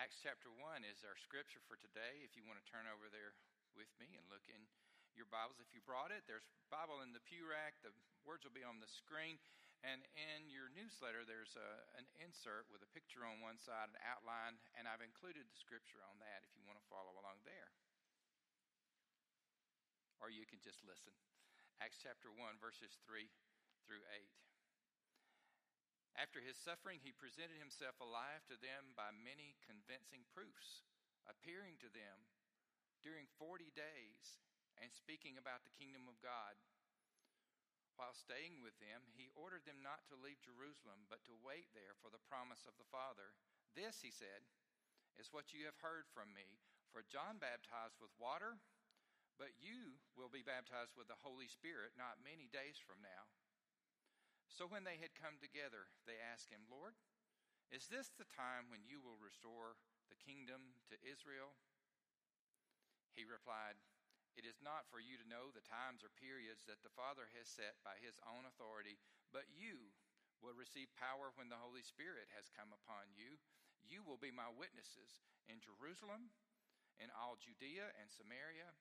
Acts chapter 1 is our scripture for today. If you want to turn over there with me and look in your Bibles, if you brought it, there's Bible in the pew rack. The words will be on the screen. And in your newsletter, there's a, an insert with a picture on one side, an outline, and I've included the scripture on that if you want to follow along there. Or you can just listen. Acts chapter 1, verses 3 through 8. After his suffering, he presented himself alive to them by many convincing proofs, appearing to them during 40 days and speaking about the kingdom of God. While staying with them, he ordered them not to leave Jerusalem, but to wait there for the promise of the Father. This, he said, is what you have heard from me. For John baptized with water, but you will be baptized with the Holy Spirit not many days from now. So when they had come together, they asked him, Lord, is this the time when you will restore the kingdom to Israel? He replied, It is not for you to know the times or periods that the Father has set by his own authority, but you will receive power when the Holy Spirit has come upon you. You will be my witnesses in Jerusalem, in all Judea and Samaria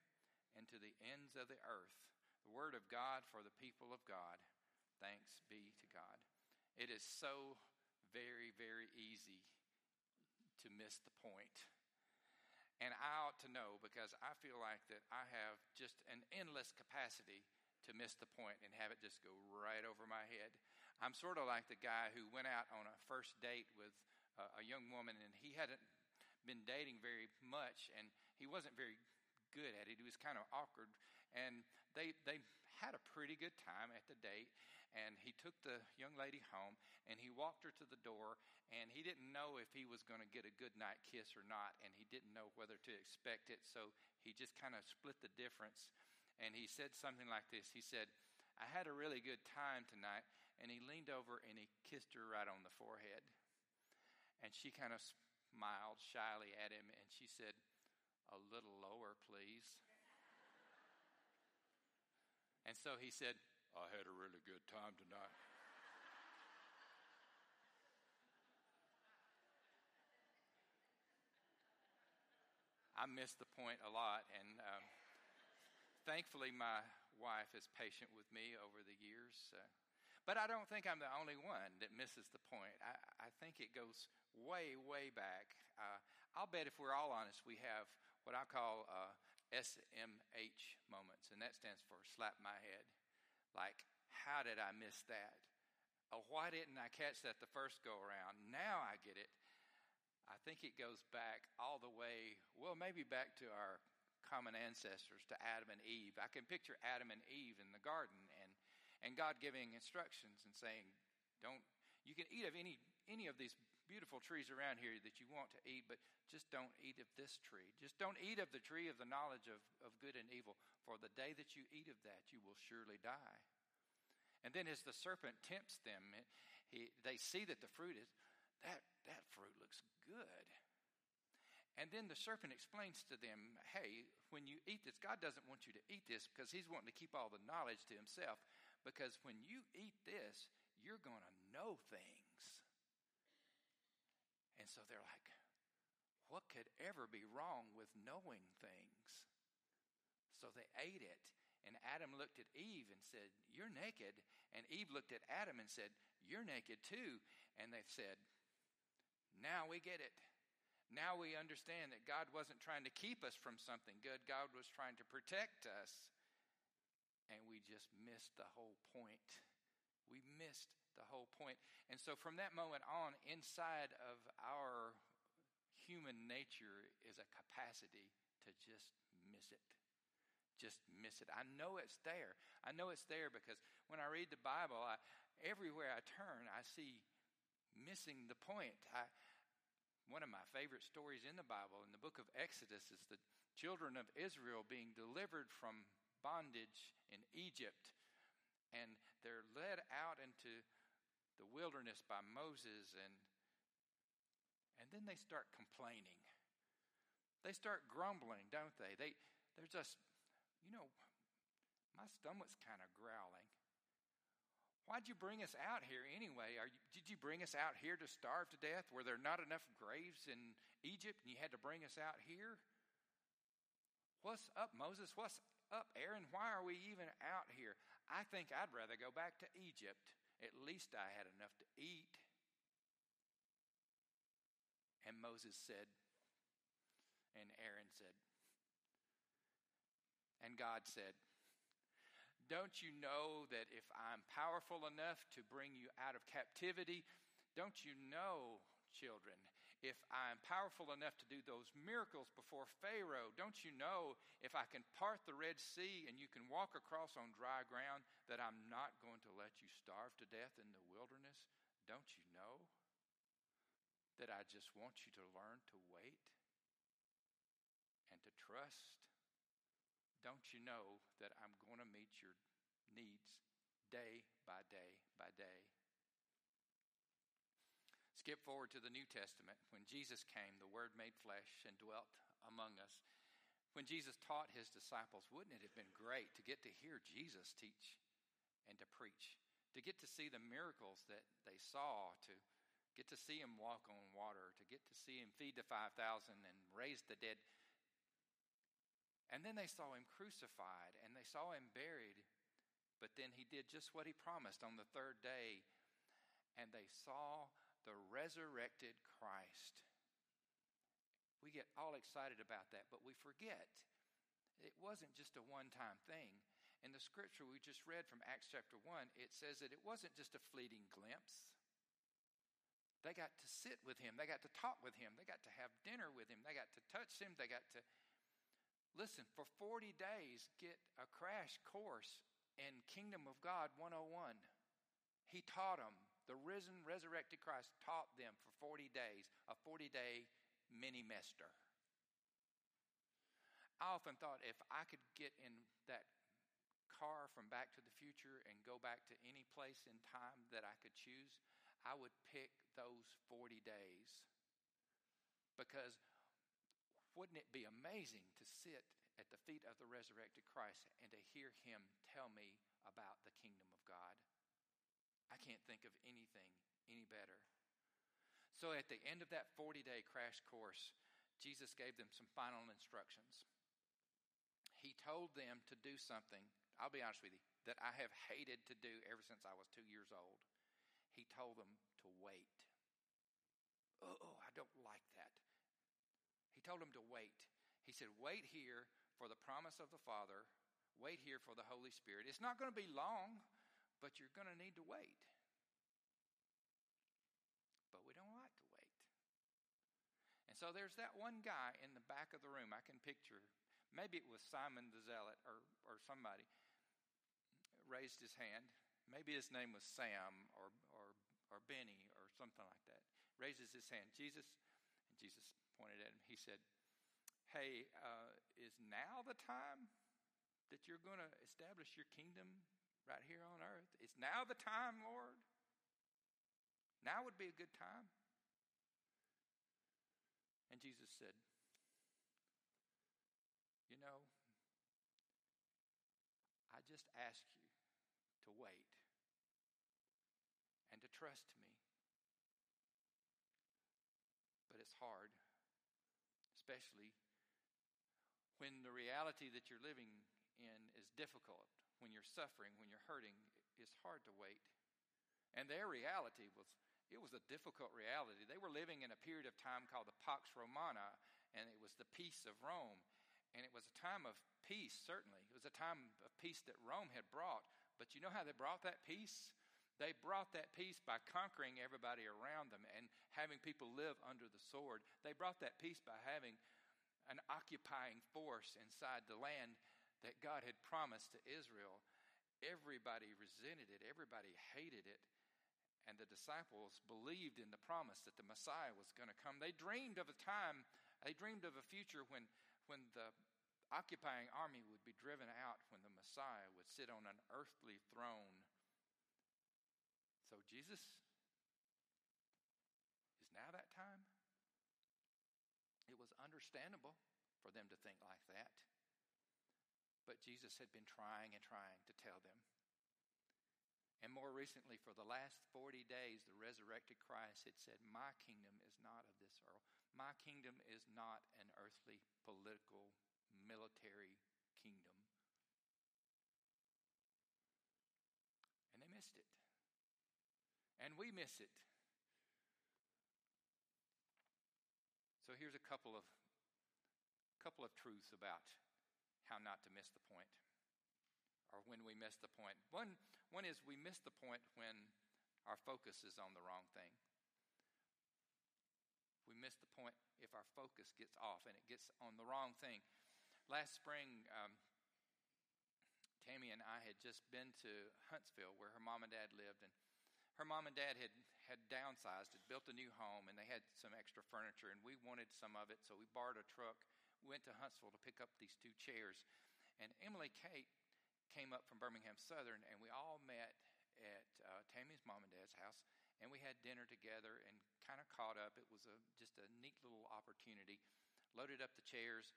and to the ends of the earth. The word of God for the people of God. Thanks be to God. It is so very, very easy to miss the point. And I ought to know because I feel like that I have just an endless capacity to miss the point and have it just go right over my head. I'm sort of like the guy who went out on a first date with a, a young woman and he hadn't been dating very much and he wasn't very good at it. He was kind of awkward. And they, they had a pretty good time at the date. And he took the young lady home and he walked her to the door. And he didn't know if he was going to get a good night kiss or not. And he didn't know whether to expect it. So he just kind of split the difference. And he said something like this He said, I had a really good time tonight. And he leaned over and he kissed her right on the forehead. And she kind of smiled shyly at him and she said, a little lower, please. And so he said, I had a really good time tonight. I missed the point a lot, and um, thankfully, my wife is patient with me over the years. Uh, but I don't think I'm the only one that misses the point. I, I think it goes way, way back. Uh, I'll bet if we're all honest, we have what I call uh, SMH moments, and that stands for slap my head. Like, how did I miss that? Oh, why didn't I catch that the first go around? Now I get it. I think it goes back all the way, well, maybe back to our common ancestors, to Adam and Eve. I can picture Adam and Eve in the garden and, and God giving instructions and saying, don't, you can eat of any, any of these beautiful trees around here that you want to eat, but just don't eat of this tree. Just don't eat of the tree of the knowledge of, of good and evil, for the day that you eat of that, you will surely die. And then as the serpent tempts them, he, they see that the fruit is, that, that fruit looks good. And then the serpent explains to them, hey, when you eat this, God doesn't want you to eat this because he's wanting to keep all the knowledge to himself. Because when you eat this, you're going to know things. And so they're like, what could ever be wrong with knowing things? So they ate it. And Adam looked at Eve and said, You're naked. And Eve looked at Adam and said, You're naked too. And they said, Now we get it. Now we understand that God wasn't trying to keep us from something good, God was trying to protect us. And we just missed the whole point. We missed the whole point. And so from that moment on, inside of our human nature is a capacity to just miss it. Just miss it. I know it's there. I know it's there because when I read the Bible, I, everywhere I turn, I see missing the point. I, one of my favorite stories in the Bible, in the book of Exodus, is the children of Israel being delivered from bondage in Egypt. And they're led out into the wilderness by Moses, and and then they start complaining. They start grumbling, don't they? They, they're just, you know, my stomach's kind of growling. Why'd you bring us out here anyway? You, did you bring us out here to starve to death? Were there not enough graves in Egypt and you had to bring us out here? What's up, Moses? What's up, Aaron? Why are we even out here? I think I'd rather go back to Egypt. At least I had enough to eat. And Moses said, and Aaron said, and God said, don't you know that if I'm powerful enough to bring you out of captivity, don't you know, children, if I'm powerful enough to do those miracles before Pharaoh, don't you know if I can part the Red Sea and you can walk across on dry ground that I'm not going to let you starve to death in the wilderness? Don't you know that I just want you to learn to wait and to trust? don't you know that I'm going to meet your needs day by day by day? Skip forward to the New Testament. When Jesus came, the Word made flesh and dwelt among us. When Jesus taught his disciples, wouldn't it have been great to get to hear Jesus teach and to preach? To get to see the miracles that they saw, to get to see him walk on water, to get to see him feed the 5,000 and raise the dead. And then they saw him crucified and they saw him buried. But then he did just what he promised on the third day. And they saw the resurrected Christ. We get all excited about that, but we forget it wasn't just a one time thing. In the scripture we just read from Acts chapter 1, it says that it wasn't just a fleeting glimpse. They got to sit with him. They got to talk with him. They got to have dinner with him. They got to touch him. They got to Listen, for 40 days, get a crash course in Kingdom of God 101. He taught them. The risen, resurrected Christ taught them for 40 days, a 40 day mini mester. I often thought if I could get in that car from Back to the Future and go back to any place in time that I could choose, I would pick those 40 days. Because wouldn't it be amazing to sit at the feet of the resurrected Christ and to hear him tell me about the kingdom of God? I can't think of anything any better. So at the end of that 40 day crash course, Jesus gave them some final instructions. He told them to do something, I'll be honest with you, that I have hated to do ever since I was two years old. He told them to wait. Oh, I don't like that. He told them to wait. He said, Wait here for the promise of the Father. Wait here for the Holy Spirit. It's not going to be long, but you're going to need to wait. But we don't like to wait. And so there's that one guy in the back of the room I can picture. Maybe it was Simon the Zealot or, or somebody raised his hand. Maybe his name was Sam or, or, or Benny or something like that. Raises his hand. Jesus, and Jesus pointed at him. He said, Hey, uh, is now the time that you're going to establish your kingdom right here on earth? Is now the time, Lord? Now would be a good time. And Jesus said, You know, I just ask you to wait and to trust me. But it's hard especially when the reality that you're living in is difficult, when you're suffering, when you're hurting, it's hard to wait. And their reality was it was a difficult reality. They were living in a period of time called the Pax Romana, and it was the peace of Rome. And it was a time of peace, certainly. It was a time of peace that Rome had brought. But you know how they brought that peace? They brought that peace by conquering everybody around them and having people live under the sword. They brought that peace by having an occupying force inside the land that God had promised to Israel. Everybody resented it, everybody hated it. And the disciples believed in the promise that the Messiah was going to come. They dreamed of a time, they dreamed of a future when, when the occupying army would be driven out, when the Messiah would sit on an earthly throne so, Jesus, is now that time? It was understandable for them to think like that. But Jesus had been trying and trying to tell them And more recently, for the last 40 days, the resurrected Christ had said, My kingdom is not of this earth. My kingdom is not an earthly, political, military kingdom. And they missed it. And we miss it. So here's a couple of couple of truths about how not to miss the point or when we miss the point. One one is we miss the point when our focus is on the wrong thing. We miss the point if our focus gets off and it gets on the wrong thing. Last spring, um, Tammy and I had just been to Huntsville where her mom and dad lived, and her mom and dad had had downsized, had built a new home, and they had some extra furniture, and we wanted some of it, so we borrowed a truck, went to Huntsville to pick up these two chairs, and Emily Kate came up from Birmingham Southern, and we all met at uh, Tammy's mom and dad's house, and we had dinner together and kind of caught up. It was a just a neat little opportunity. Loaded up the chairs,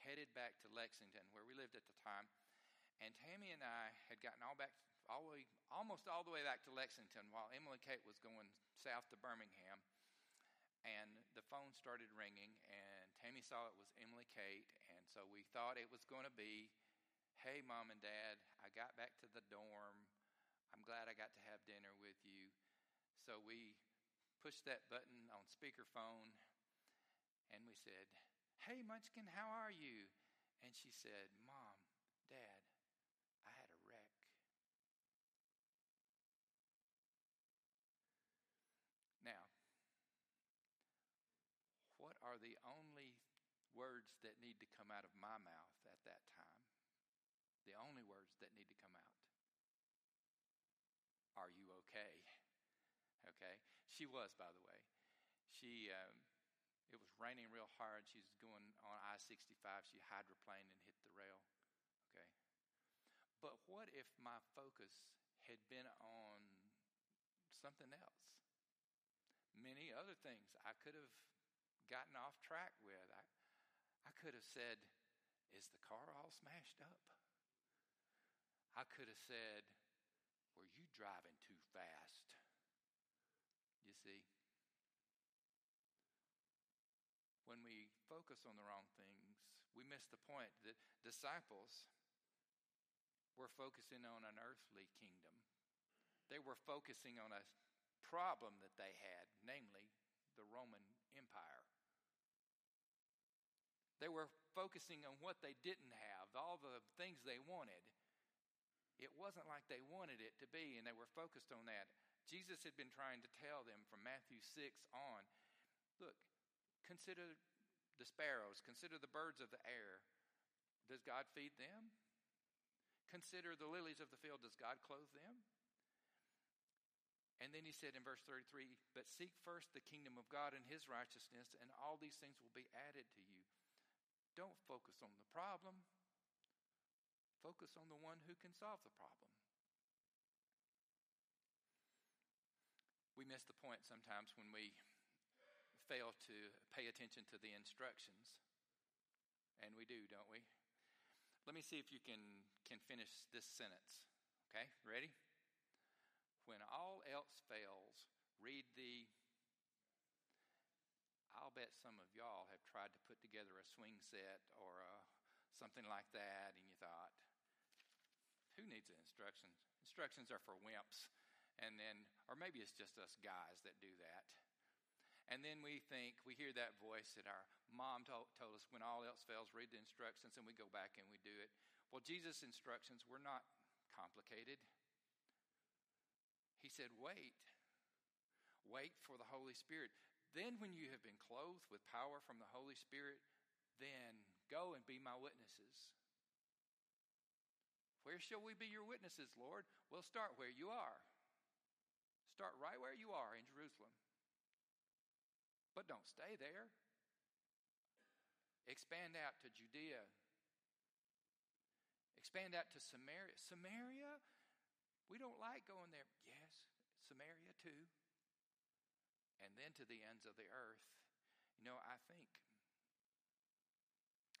headed back to Lexington, where we lived at the time, and Tammy and I had gotten all back all the way, almost all the way back to Lexington while Emily Kate was going south to Birmingham. And the phone started ringing, and Tammy saw it was Emily Kate, and so we thought it was going to be, "Hey, mom and dad, I got back to the dorm. I'm glad I got to have dinner with you." So we pushed that button on speakerphone, and we said, "Hey, Munchkin, how are you?" And she said, "Mom, Dad, are the only words that need to come out of my mouth at that time. The only words that need to come out. Are you okay? Okay. She was, by the way. She, um, it was raining real hard. She's going on I 65. She hydroplaned and hit the rail. Okay. But what if my focus had been on something else? Many other things. I could have gotten off track with. I, I could have said, Is the car all smashed up? I could have said, Were you driving too fast? You see? When we focus on the wrong things, we miss the point. that disciples were focusing on an earthly kingdom. They were focusing on a problem that they had, namely They were focusing on what they didn't have, all the things they wanted. It wasn't like they wanted it to be, and they were focused on that. Jesus had been trying to tell them from Matthew 6 on look, consider the sparrows, consider the birds of the air. Does God feed them? Consider the lilies of the field. Does God clothe them? And then he said in verse 33 But seek first the kingdom of God and his righteousness, and all these things will be added to you. Don't focus on the problem. Focus on the one who can solve the problem. We miss the point sometimes when we fail to pay attention to the instructions. And we do, don't we? Let me see if you can, can finish this sentence. Okay, ready? When all else fails, read the I'll bet some of y'all have tried to put together a swing set or a, something like that, and you thought, who needs instructions? Instructions are for wimps. And then, or maybe it's just us guys that do that. And then we think, we hear that voice that our mom told, told us when all else fails, read the instructions, and we go back and we do it. Well, Jesus' instructions were not complicated. He said, wait. Wait for the Holy Spirit. Then, when you have been clothed with power from the Holy Spirit, then go and be my witnesses. Where shall we be your witnesses, Lord? Well, start where you are. Start right where you are in Jerusalem. But don't stay there. Expand out to Judea. Expand out to Samaria. Samaria? We don't like going there. Yes, Samaria too and then to the ends of the earth. You know, I think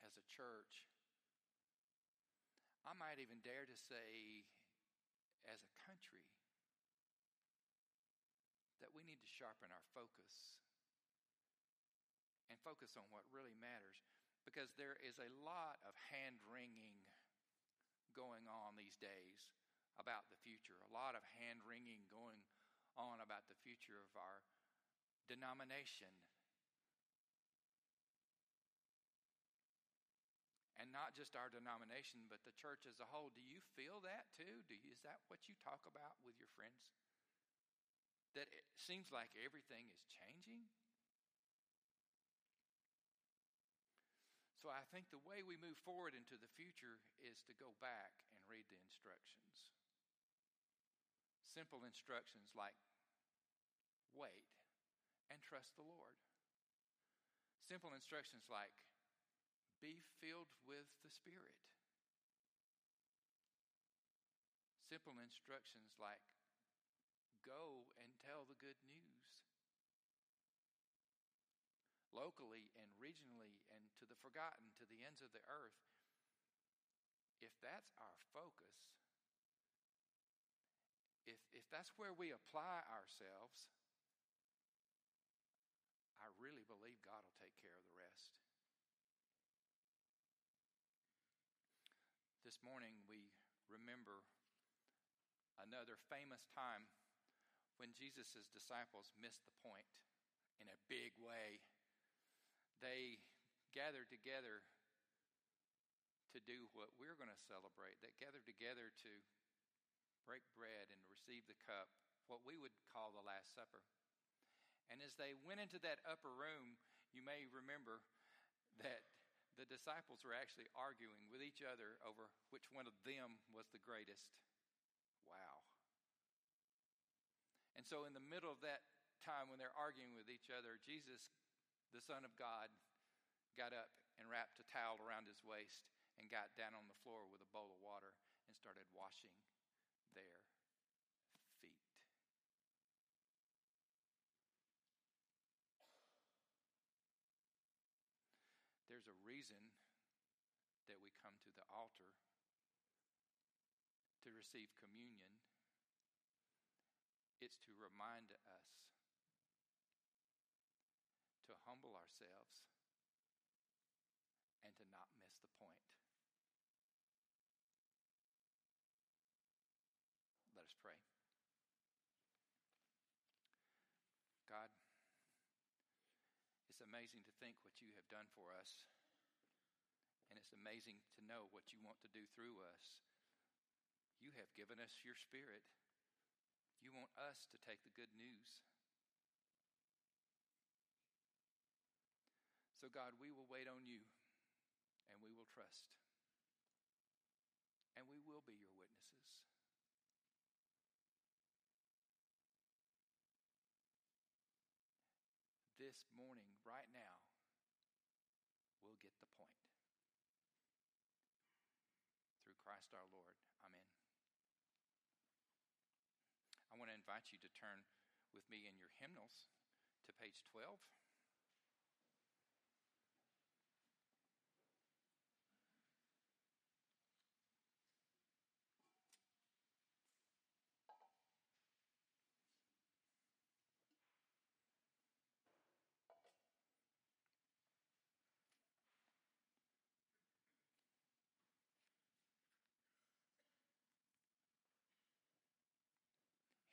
as a church, I might even dare to say, as a country, that we need to sharpen our focus and focus on what really matters because there is a lot of hand wringing going on these days about the future, a lot of hand wringing going on about the future of our denomination. And not just our denomination, but the church as a whole. Do you feel that too? Do you, is that what you talk about with your friends? That it seems like everything is changing? So I think the way we move forward into the future is to go back and read the instructions. Simple instructions like wait and trust the Lord. Simple instructions like be filled with the Spirit. Simple instructions like go and tell the good news locally and regionally and to the forgotten, to the ends of the earth, if that's our focus, if, if that's where we apply ourselves, believe God will take care of the rest. This morning we remember another famous time when Jesus' disciples missed the point in a big way they gathered together to do what we're going to celebrate. They gathered together to break bread and receive the cup, what we would call the Last Supper. And as they went into that upper room, you may remember that the disciples were actually arguing with each other over which one of them was the greatest. Wow. And so, in the middle of that time when they're arguing with each other, Jesus the Son of God got up and wrapped a towel around his waist and got down on the floor with a bowl of water and started washing their feet. There's a reason that we come to the altar to receive communion. It's to remind us to humble ourselves and to not miss the point. Let us pray. God, it's amazing to think what you have done for us, and it's amazing to know what you want to do through us. You have given us your spirit. You want us to take the good news So, God, we will wait on you and we will trust. And we will be your witnesses. This morning, right now, we'll get the point. Through Christ our Lord. Amen. I want to invite you to turn with me in your hymnals to page 12.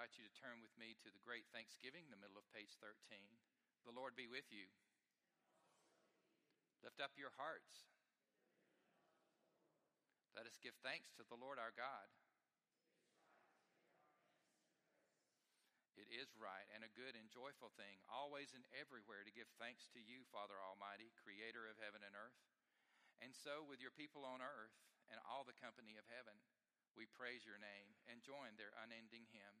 invite you to turn with me to the Great Thanksgiving, the middle of page 13. The Lord be with you. Lift up your hearts. Let us give thanks to the Lord our God. It is right and a good and joyful thing, always and everywhere, to give thanks to you, Father Almighty, creator of heaven and earth. And so, with your people on earth and all the company of heaven, we praise your name and join their unending hymn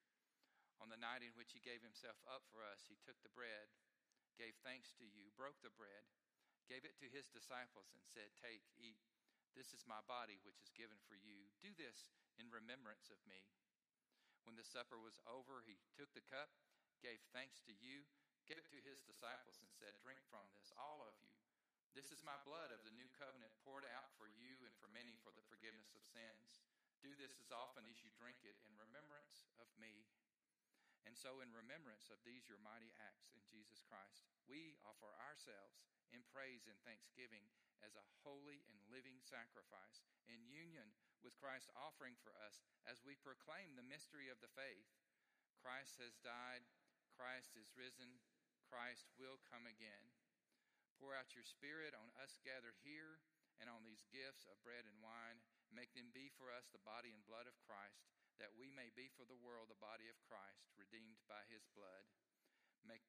On the night in which he gave himself up for us, he took the bread gave thanks to you, broke the bread, gave it to his disciples, and said, Take, eat. This is my body, which is given for you. Do this in remembrance of me. When the supper was over, he took the cup, gave thanks to you, gave it to his disciples, and said, Drink from this, all of you. This is my blood of the new covenant poured out for you and for many for the forgiveness of sins. Do this as often as you drink it in remembrance of me. And so, in remembrance of these your mighty acts in Jesus Christ, we offer ourselves in praise and thanksgiving as a holy and living sacrifice in union with Christ's offering for us as we proclaim the mystery of the faith. Christ has died, Christ is risen, Christ will come again. Pour out your Spirit on us gathered here and on these gifts of bread and wine. Make them be for us the body and blood of Christ that we may be for the world the body of Christ, redeemed by his blood. Make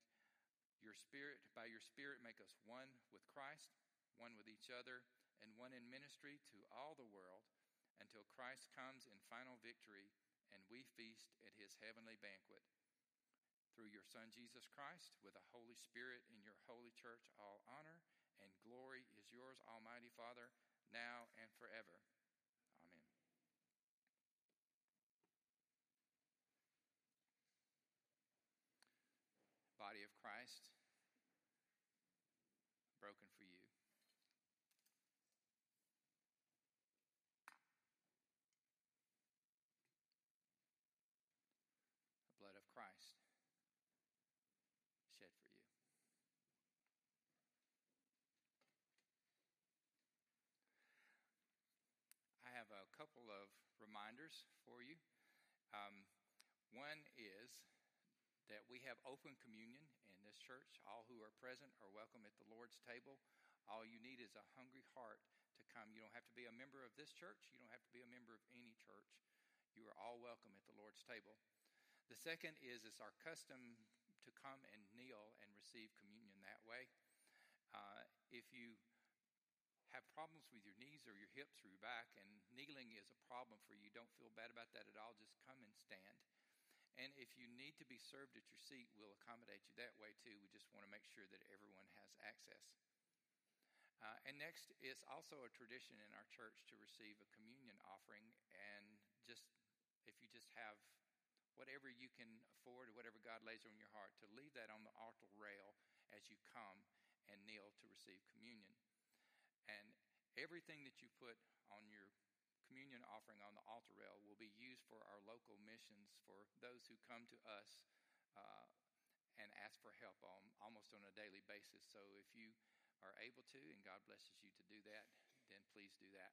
your spirit, by your spirit, make us one with Christ, one with each other, and one in ministry to all the world until Christ comes in final victory and we feast at his heavenly banquet. Through your Son, Jesus Christ, with the Holy Spirit in your holy church, all honor and glory is yours, Almighty Father, now and forever. body of Christ broken for you. The blood of Christ shed for you. I have a couple of reminders for you. Um, one is that we have open communion in this church. All who are present are welcome at the Lord's table. All you need is a hungry heart to come. You don't have to be a member of this church, you don't have to be a member of any church. You are all welcome at the Lord's table. The second is it's our custom to come and kneel and receive communion that way. Uh, if you have problems with your knees or your hips or your back, and kneeling is a problem for you, don't feel bad about that at all. Just come and stand. And if you need to be served at your seat, we'll accommodate you that way too. We just want to make sure that everyone has access. Uh, and next, it's also a tradition in our church to receive a communion offering. And just if you just have whatever you can afford or whatever God lays on your heart, to leave that on the altar rail as you come and kneel to receive communion. And everything that you put on your communion offering on the altar rail will be used for our local missions for those who come to us uh, and ask for help on almost on a daily basis. So if you are able to, and God blesses you to do that, then please do that.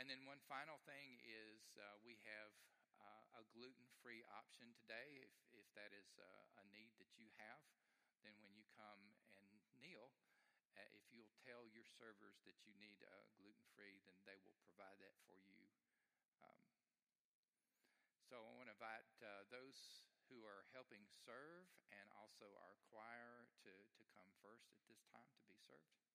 And then one final thing is uh, we have uh, a gluten-free option today. If if that is uh, a need that you have, then when you come and kneel, uh, if you'll tell your servers that you need uh, gluten free, then they will provide that for you. Um, so I want to invite uh, those who are helping serve and also our choir to, to come first at this time to be served.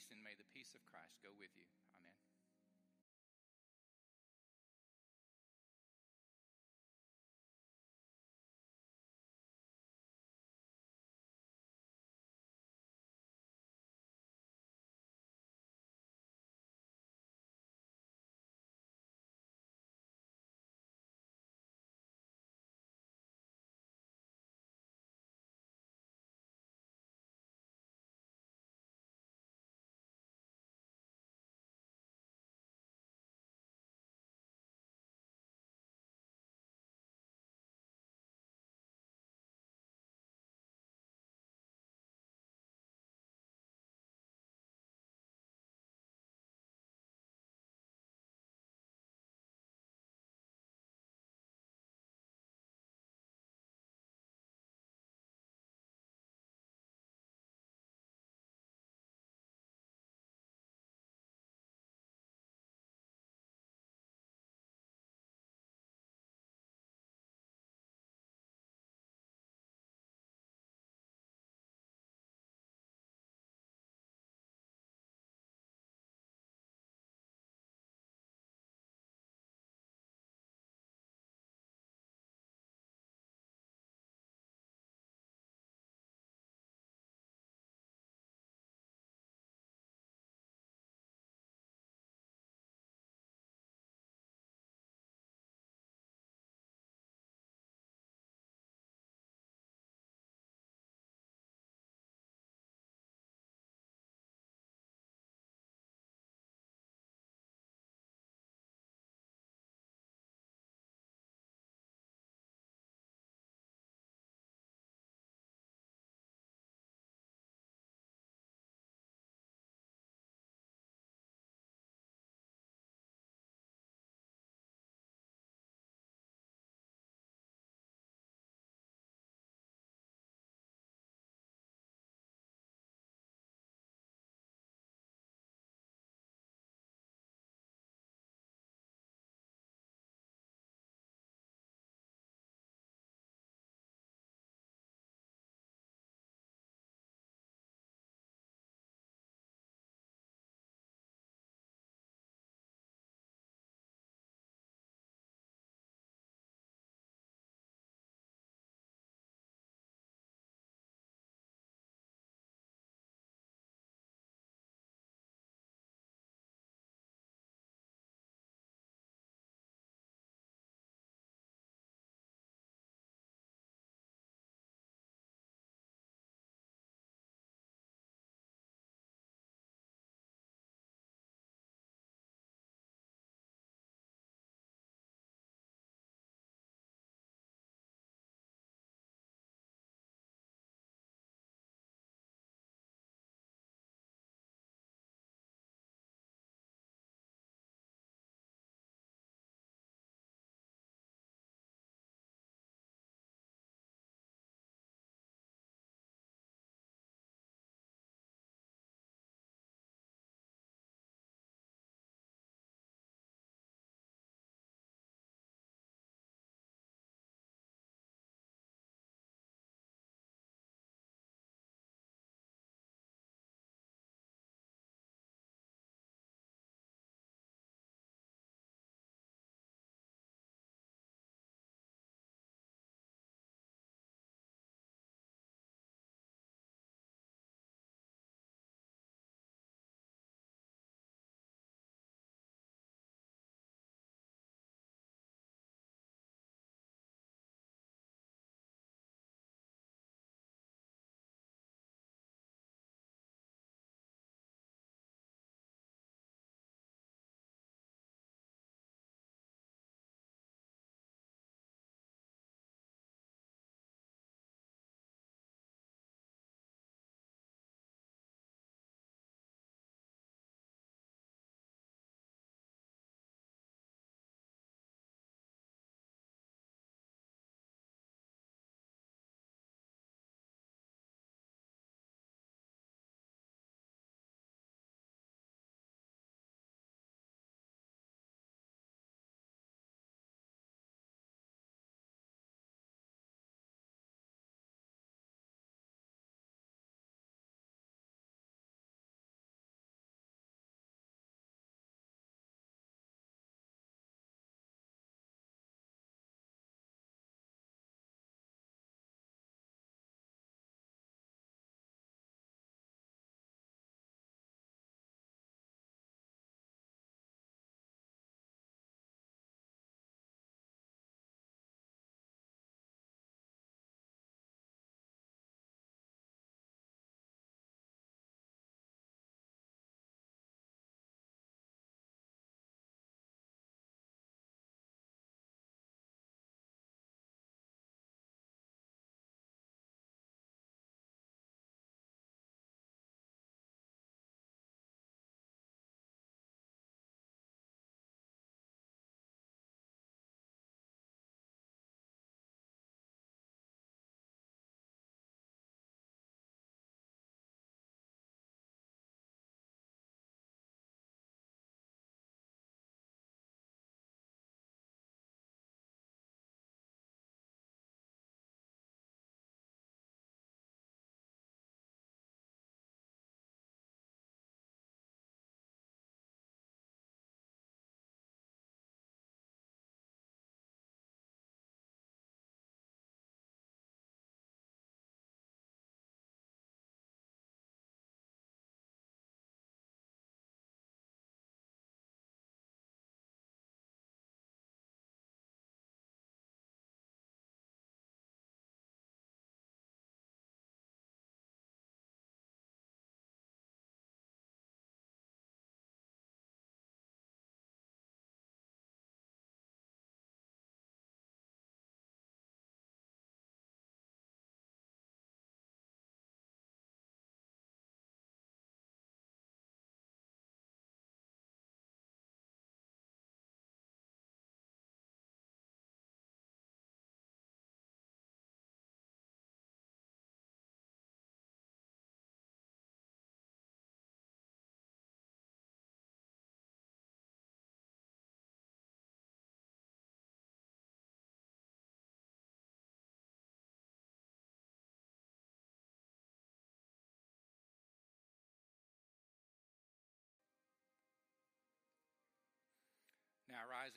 Peace, and may the peace of Christ go with you.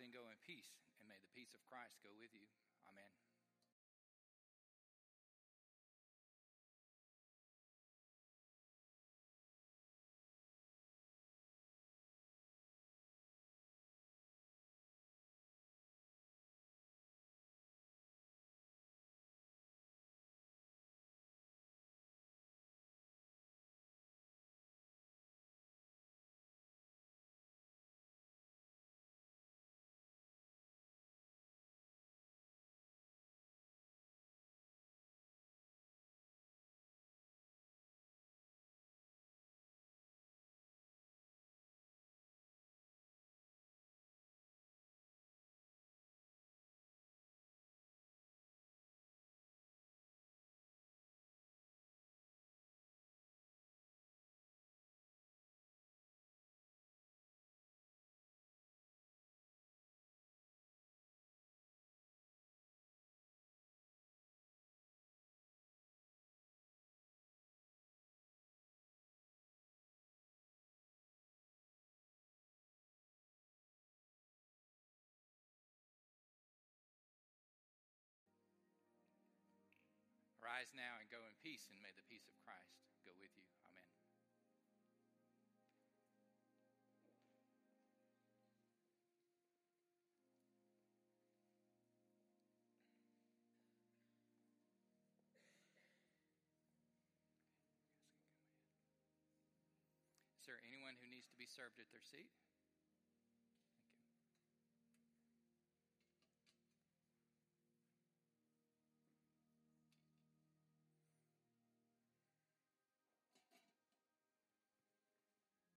And go in peace, and may the peace of Christ go with you. Amen. Rise now and go in peace, and may the peace of Christ go with you. Amen. Is there anyone who needs to be served at their seat?